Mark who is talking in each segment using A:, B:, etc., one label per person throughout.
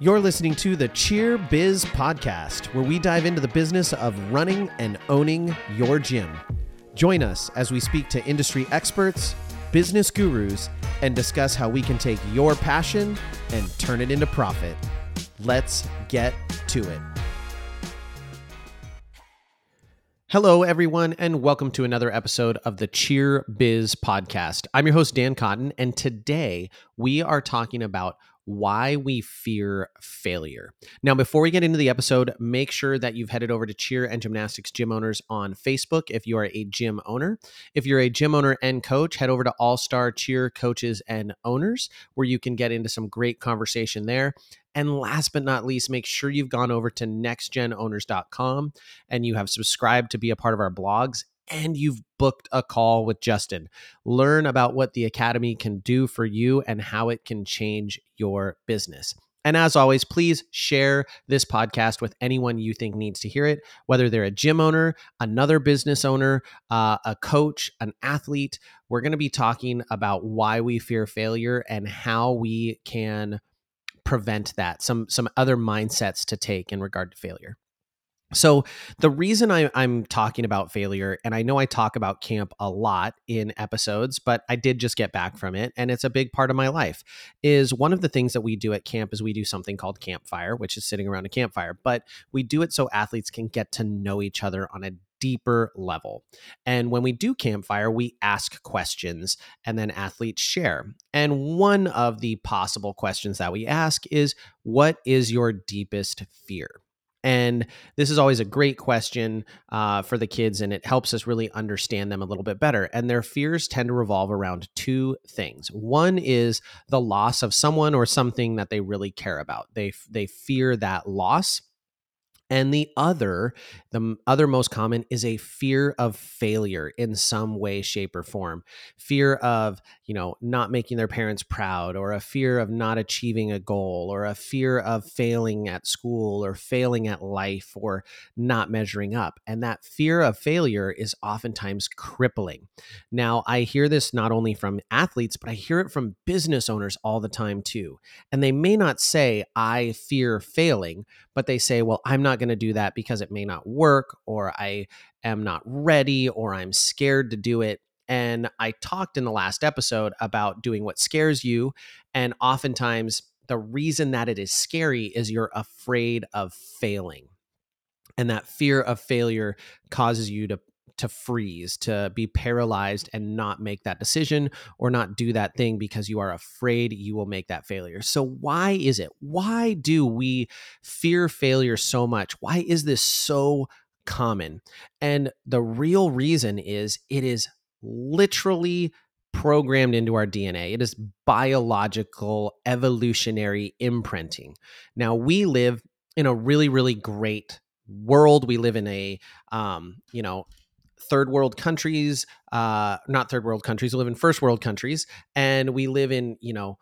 A: You're listening to the Cheer Biz Podcast, where we dive into the business of running and owning your gym. Join us as we speak to industry experts, business gurus, and discuss how we can take your passion and turn it into profit. Let's get to it. Hello, everyone, and welcome to another episode of the Cheer Biz Podcast. I'm your host, Dan Cotton, and today we are talking about why we fear failure. Now, before we get into the episode, make sure that you've headed over to Cheer and Gymnastics Gym Owners on Facebook if you are a gym owner. If you're a gym owner and coach, head over to All Star Cheer Coaches and Owners, where you can get into some great conversation there. And last but not least, make sure you've gone over to nextgenowners.com and you have subscribed to be a part of our blogs and you've booked a call with Justin. Learn about what the Academy can do for you and how it can change your business. And as always, please share this podcast with anyone you think needs to hear it, whether they're a gym owner, another business owner, uh, a coach, an athlete. We're going to be talking about why we fear failure and how we can prevent that, some, some other mindsets to take in regard to failure. So, the reason I, am talking about failure, and I know I talk about camp a lot in episodes, but I did just get back from it, and it's a big part of my life. Is one of the things that we do at camp is we do something called campfire, which is sitting around a campfire, but we do it so athletes can get to know each other on a deeper level. And when we do campfire, we ask questions and then athletes share. And one of the possible questions that we ask is What is your deepest fear? And this is always a great question uh, for the kids, and it helps us really understand them a little bit better. And their fears tend to revolve around two things. One is the loss of someone or something that they really care about. They they fear that loss, and the other, the other most common is a fear of failure in some way, shape, or form. Fear of, you know, not making their parents proud, or a fear of not achieving a goal, or a fear of failing at school, or failing at life, or not measuring up. And that fear of failure is oftentimes crippling. Now, I hear this not only from athletes, but I hear it from business owners all the time too. And they may not say, I fear failing, but they say, well, I'm not going to do that because it may not work, or I am not ready, or I'm scared to do it. And I talked in the last episode about doing what scares you. And oftentimes, the reason that it is scary is you're afraid of failing. And that fear of failure causes you to to freeze, to be paralyzed and not make that decision or not do that thing because you are afraid you will make that failure. So, why is it? Why do we fear failure so much? Why is this so common? And the real reason is it is literally programmed into our DNA. It is biological evolutionary imprinting. Now, we live in a really, really great world. We live in a, um, you know, third world countries, uh, not third world countries, we live in first world countries, and we live in, you know,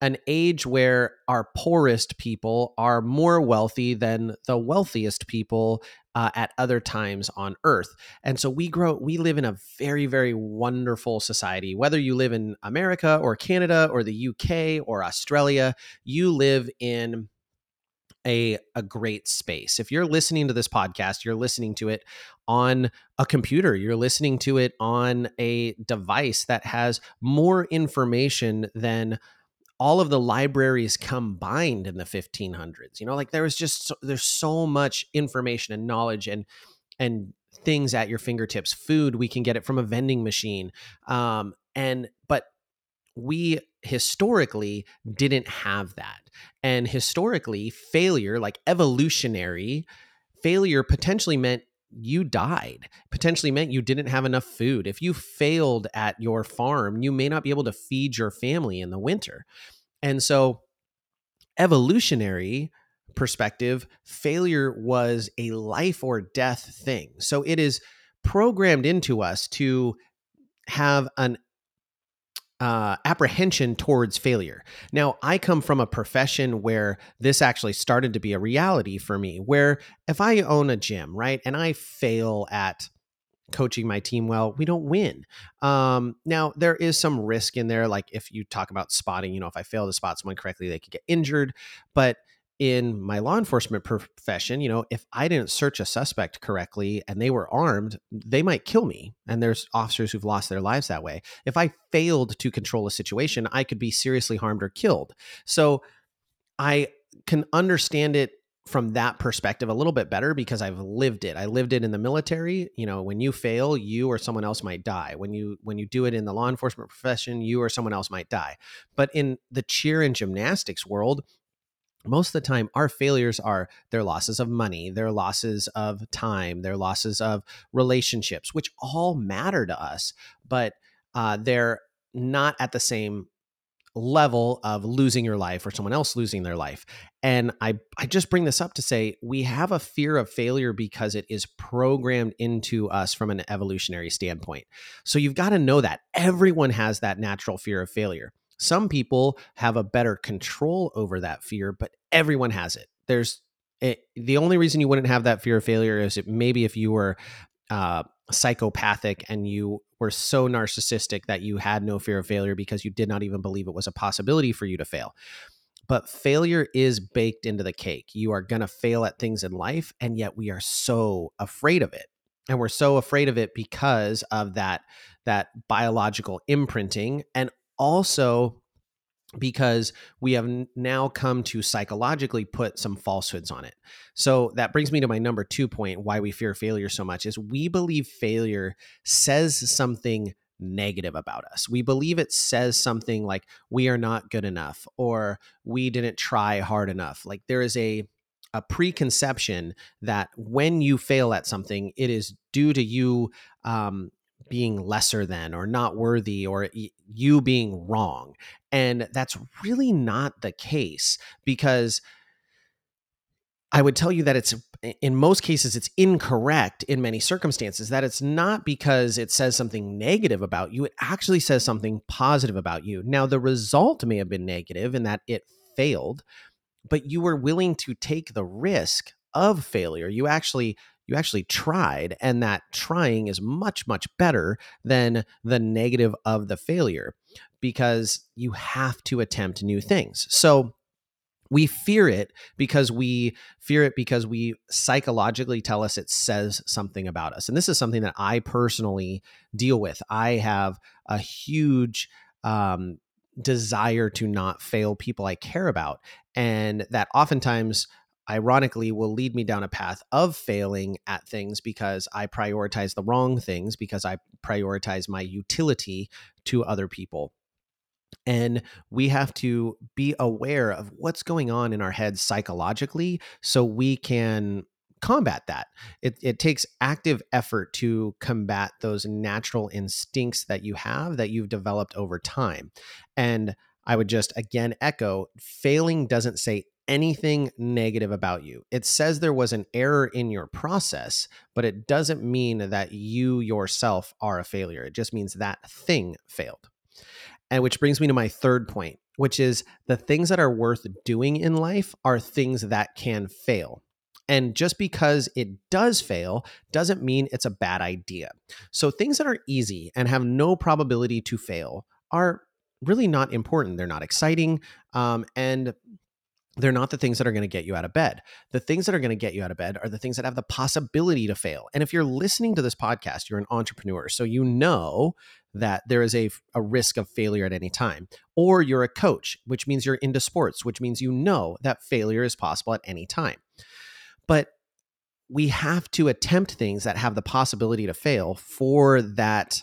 A: an age where our poorest people are more wealthy than the wealthiest people uh, at other times on earth. And so we grow we live in a very very wonderful society. Whether you live in america or canada or the uk or australia you live in a, a great space. If you're listening to this podcast, you're listening to it on a computer, you're listening to it on a device that has more information than all of the libraries combined in the 1500s. You know, like there was just so, there's so much information and knowledge and and things at your fingertips. Food, we can get it from a vending machine. Um, and but we historically didn't have that. And historically, failure, like evolutionary failure, potentially meant you died, potentially meant you didn't have enough food. If you failed at your farm, you may not be able to feed your family in the winter. And so, evolutionary perspective, failure was a life or death thing. So, it is programmed into us to have an uh, apprehension towards failure. Now, I come from a profession where this actually started to be a reality for me, where if I own a gym, right, and I fail at coaching my team well, we don't win. Um, now, there is some risk in there. Like if you talk about spotting, you know, if I fail to spot someone correctly, they could get injured. But in my law enforcement profession, you know, if I didn't search a suspect correctly and they were armed, they might kill me. And there's officers who've lost their lives that way. If I failed to control a situation, I could be seriously harmed or killed. So I can understand it from that perspective a little bit better because I've lived it. I lived it in the military. You know, when you fail, you or someone else might die. When you when you do it in the law enforcement profession, you or someone else might die. But in the cheer and gymnastics world, most of the time our failures are their losses of money their losses of time their losses of relationships which all matter to us but uh, they're not at the same level of losing your life or someone else losing their life. And i i just bring this up to say we have a fear of failure because it is programmed into us from an evolutionary standpoint. So you've got to know that. Everyone has that natural fear of failure some people have a better control over that fear, but everyone has it. There's it, the only reason you wouldn't have that fear of failure is it maybe if you were uh, psychopathic and you were so narcissistic that you had no fear of failure because you did not even believe it was a possibility for you to fail. But failure is baked into the cake. You are going to fail at things in life, and yet we are so afraid of it. And we're so afraid of it because of that that biological imprinting and also because we have now come to psychologically put some falsehoods on it. So that brings me to my number 2 point why we fear failure so much is we believe failure says something negative about us. We believe it says something like we are not good enough or we didn't try hard enough. Like there is a a preconception that when you fail at something, it is due to you um, being lesser than or not worthy or you being wrong. And that's really not the case because I would tell you that it's in most cases it's incorrect in many circumstances that it's not because it says something negative about you it actually says something positive about you. Now the result may have been negative in that it failed but you were willing to take the risk of failure. You actually you actually tried and that trying is much much better than the negative of the failure because you have to attempt new things. So we fear it because we fear it because we psychologically tell us it says something about us and this is something that i personally deal with. I have a huge um, desire to not fail people i care about and that oftentimes ironically will lead me down a path of failing at things because I prioritize the wrong things because I prioritize my utility to other people. And we have to be aware of what's going on in our heads psychologically so we can combat that. It, it takes active effort to combat those natural instincts that you have that you've developed over time. And I would just again echo failing doesn't say anything negative about you. It says there was an error in your process, but it doesn't mean that you yourself are a failure. It just means that thing failed. And which brings me to my third point, which is the things that are worth doing in life are things that can fail. And just because it does fail doesn't mean it's a bad idea. So things that are easy and have no probability to fail are really not important. They're not exciting. Um, and they're not the things that are going to get you out of bed. The things that are going to get you out of bed are the things that have the possibility to fail. And if you're listening to this podcast, you're an entrepreneur. So you know that there is a, a risk of failure at any time. Or you're a coach, which means you're into sports, which means you know that failure is possible at any time. But we have to attempt things that have the possibility to fail for that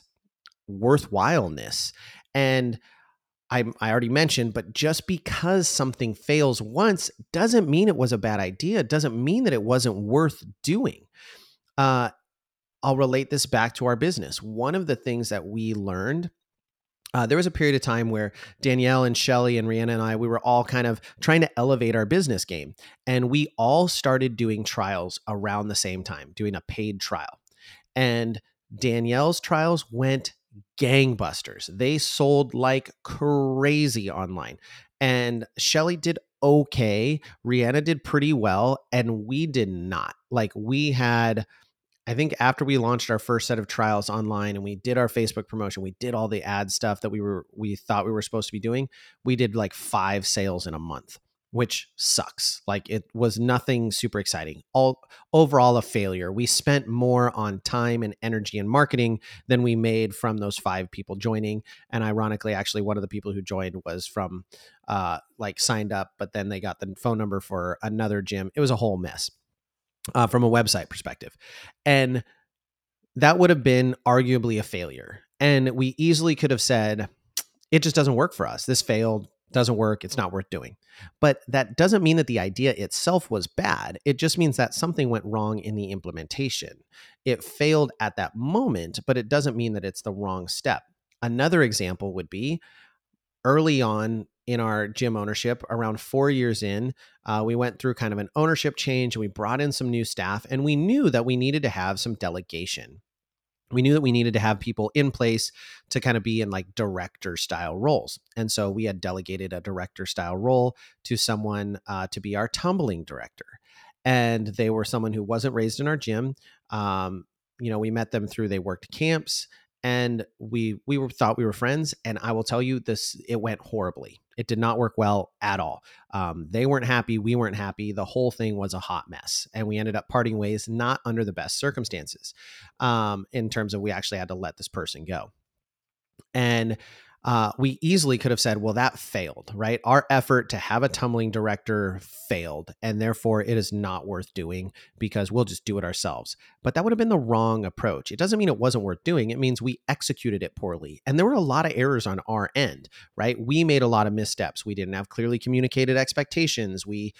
A: worthwhileness. And I, I already mentioned, but just because something fails once doesn't mean it was a bad idea. Doesn't mean that it wasn't worth doing. Uh, I'll relate this back to our business. One of the things that we learned uh, there was a period of time where Danielle and Shelly and Rihanna and I, we were all kind of trying to elevate our business game. And we all started doing trials around the same time, doing a paid trial. And Danielle's trials went gangbusters. They sold like crazy online. And Shelly did okay. Rihanna did pretty well. And we did not. Like we had, I think after we launched our first set of trials online and we did our Facebook promotion, we did all the ad stuff that we were we thought we were supposed to be doing. We did like five sales in a month. Which sucks. Like it was nothing super exciting. All overall a failure. We spent more on time and energy and marketing than we made from those five people joining. And ironically, actually, one of the people who joined was from uh, like signed up, but then they got the phone number for another gym. It was a whole mess uh, from a website perspective, and that would have been arguably a failure. And we easily could have said, it just doesn't work for us. This failed doesn't work, it's not worth doing. But that doesn't mean that the idea itself was bad. It just means that something went wrong in the implementation. It failed at that moment, but it doesn't mean that it's the wrong step. Another example would be early on in our gym ownership, around four years in, uh, we went through kind of an ownership change and we brought in some new staff, and we knew that we needed to have some delegation we knew that we needed to have people in place to kind of be in like director style roles. And so we had delegated a director style role to someone uh, to be our tumbling director. And they were someone who wasn't raised in our gym. Um, you know, we met them through they worked camps and we we were thought we were friends and i will tell you this it went horribly it did not work well at all. Um, they weren't happy we weren't happy the whole thing was a hot mess and we ended up parting ways not under the best circumstances um, in terms of we actually had to let this person go. And uh, we easily could have said, well, that failed, right? Our effort to have a tumbling director failed, and therefore it is not worth doing because we'll just do it ourselves. But that would have been the wrong approach. It doesn't mean it wasn't worth doing, it means we executed it poorly. And there were a lot of errors on our end, right? We made a lot of missteps. We didn't have clearly communicated expectations. We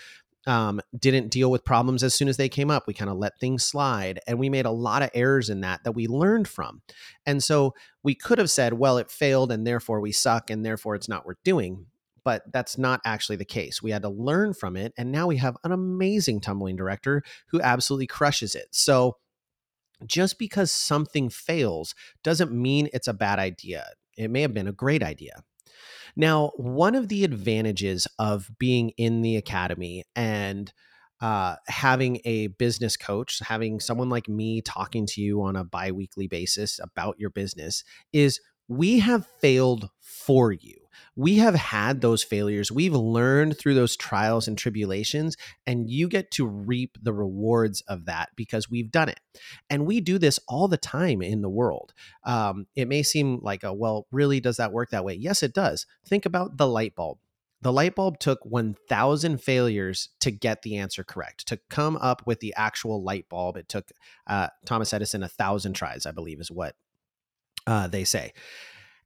A: um, didn't deal with problems as soon as they came up. We kind of let things slide. And we made a lot of errors in that that we learned from. And so we could have said, well, it failed and therefore we suck and therefore it's not worth doing. But that's not actually the case. We had to learn from it. And now we have an amazing tumbling director who absolutely crushes it. So just because something fails doesn't mean it's a bad idea. It may have been a great idea. Now, one of the advantages of being in the academy and uh, having a business coach, having someone like me talking to you on a bi weekly basis about your business is we have failed for you we have had those failures. We've learned through those trials and tribulations, and you get to reap the rewards of that because we've done it. And we do this all the time in the world. Um, it may seem like, a, well, really, does that work that way? Yes, it does. Think about the light bulb. The light bulb took 1,000 failures to get the answer correct, to come up with the actual light bulb. It took uh, Thomas Edison a thousand tries, I believe, is what uh, they say.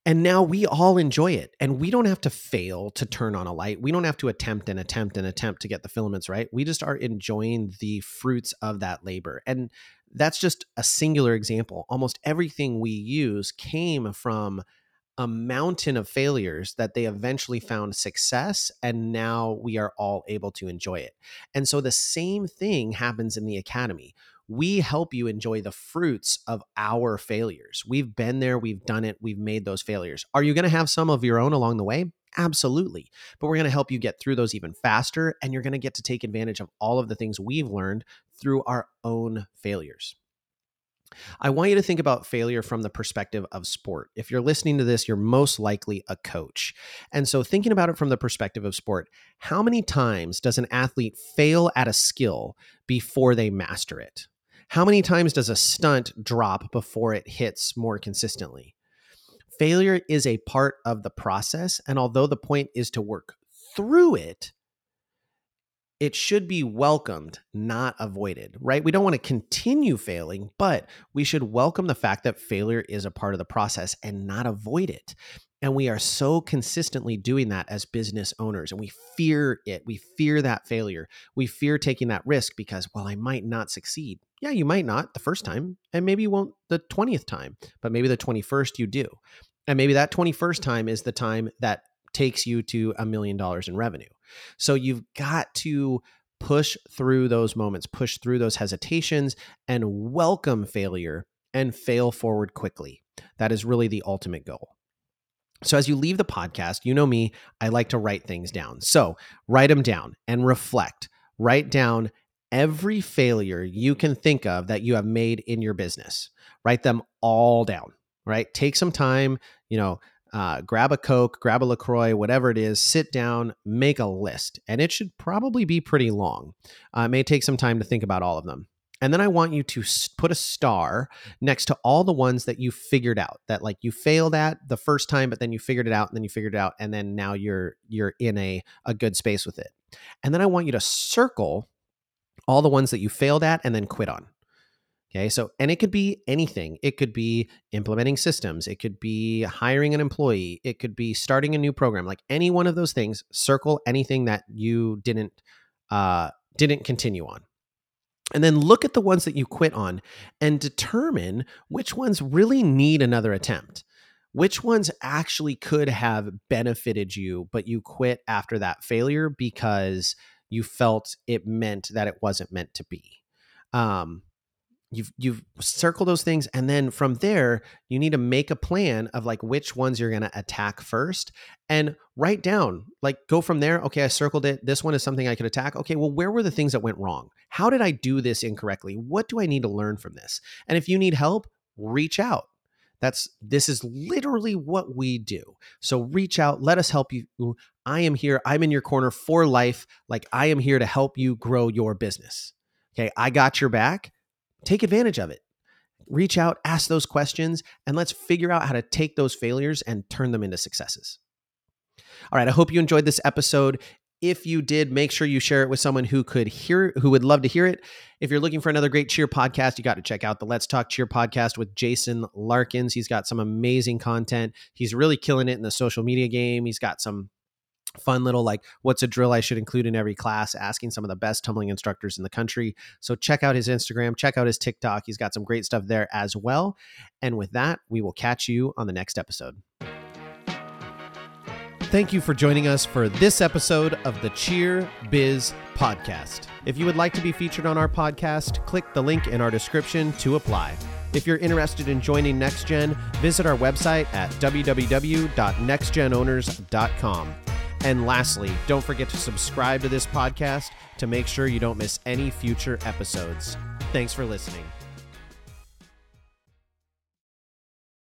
A: And now we all enjoy it. And we don't have to fail to turn on a light. We don't have to attempt and attempt and attempt to get the filaments right. We just are enjoying the fruits of that labor. And that's just a singular example. Almost everything we use came from a mountain of failures that they eventually found success and now we are all able to enjoy it. And so the same thing happens in the academy we help you enjoy the fruits of our failures. We've been there, we've done it, we've made those failures. Are you going to have some of your own along the way? Absolutely. But we're going to help you get through those even faster, and you're going to get to take advantage of all of the things we've learned through our own failures. I want you to think about failure from the perspective of sport. If you're listening to this, you're most likely a coach. And so, thinking about it from the perspective of sport, how many times does an athlete fail at a skill before they master it? How many times does a stunt drop before it hits more consistently? Failure is a part of the process. And although the point is to work through it, it should be welcomed, not avoided, right? We don't want to continue failing, but we should welcome the fact that failure is a part of the process and not avoid it. And we are so consistently doing that as business owners. And we fear it. We fear that failure. We fear taking that risk because, well, I might not succeed. Yeah, you might not the first time. And maybe you won't the 20th time, but maybe the 21st you do. And maybe that 21st time is the time that takes you to a million dollars in revenue. So you've got to push through those moments, push through those hesitations, and welcome failure and fail forward quickly. That is really the ultimate goal. So, as you leave the podcast, you know me, I like to write things down. So, write them down and reflect. Write down every failure you can think of that you have made in your business. Write them all down, right? Take some time, you know, uh, grab a Coke, grab a LaCroix, whatever it is, sit down, make a list. And it should probably be pretty long. Uh, it may take some time to think about all of them. And then I want you to put a star next to all the ones that you figured out that like you failed at the first time, but then you figured it out and then you figured it out. And then now you're, you're in a, a good space with it. And then I want you to circle all the ones that you failed at and then quit on. Okay, so and it could be anything. It could be implementing systems, it could be hiring an employee, it could be starting a new program. Like any one of those things, circle anything that you didn't uh didn't continue on. And then look at the ones that you quit on and determine which ones really need another attempt. Which ones actually could have benefited you, but you quit after that failure because you felt it meant that it wasn't meant to be. Um, you've you've circled those things and then from there you need to make a plan of like which ones you're going to attack first and write down like go from there okay i circled it. This one is something i could attack. Okay well where were the things that went wrong? How did i do this incorrectly? What do i need to learn from this? And if you need help reach out. That's this is literally what we do. So reach out let us help you i am here. I'm in your corner for life. Like i am here to help you grow your business. Okay i got your back take advantage of it. Reach out, ask those questions, and let's figure out how to take those failures and turn them into successes. All right, I hope you enjoyed this episode. If you did, make sure you share it with someone who could hear, who would love to hear it. If you're looking for another great cheer podcast, you got to check out the Let's Talk Cheer podcast with Jason Larkins. He's got some amazing content. He's really killing it in the social media game. He's got some fun little like what's a drill I should include in every class, asking some of the best tumbling instructors in the country. So check out his Instagram, check out his TikTok. He's got some great stuff there as well. And with that, we will catch you on the next episode. Thank you for joining us for this episode of the Cheer Biz Podcast. If you would like to be featured on our podcast, click the link in our description to apply. If you're interested in joining NextGen, visit our website at www.nextgenowners.com. And lastly, don't forget to subscribe to this podcast to make sure you don't miss any future episodes. Thanks for listening.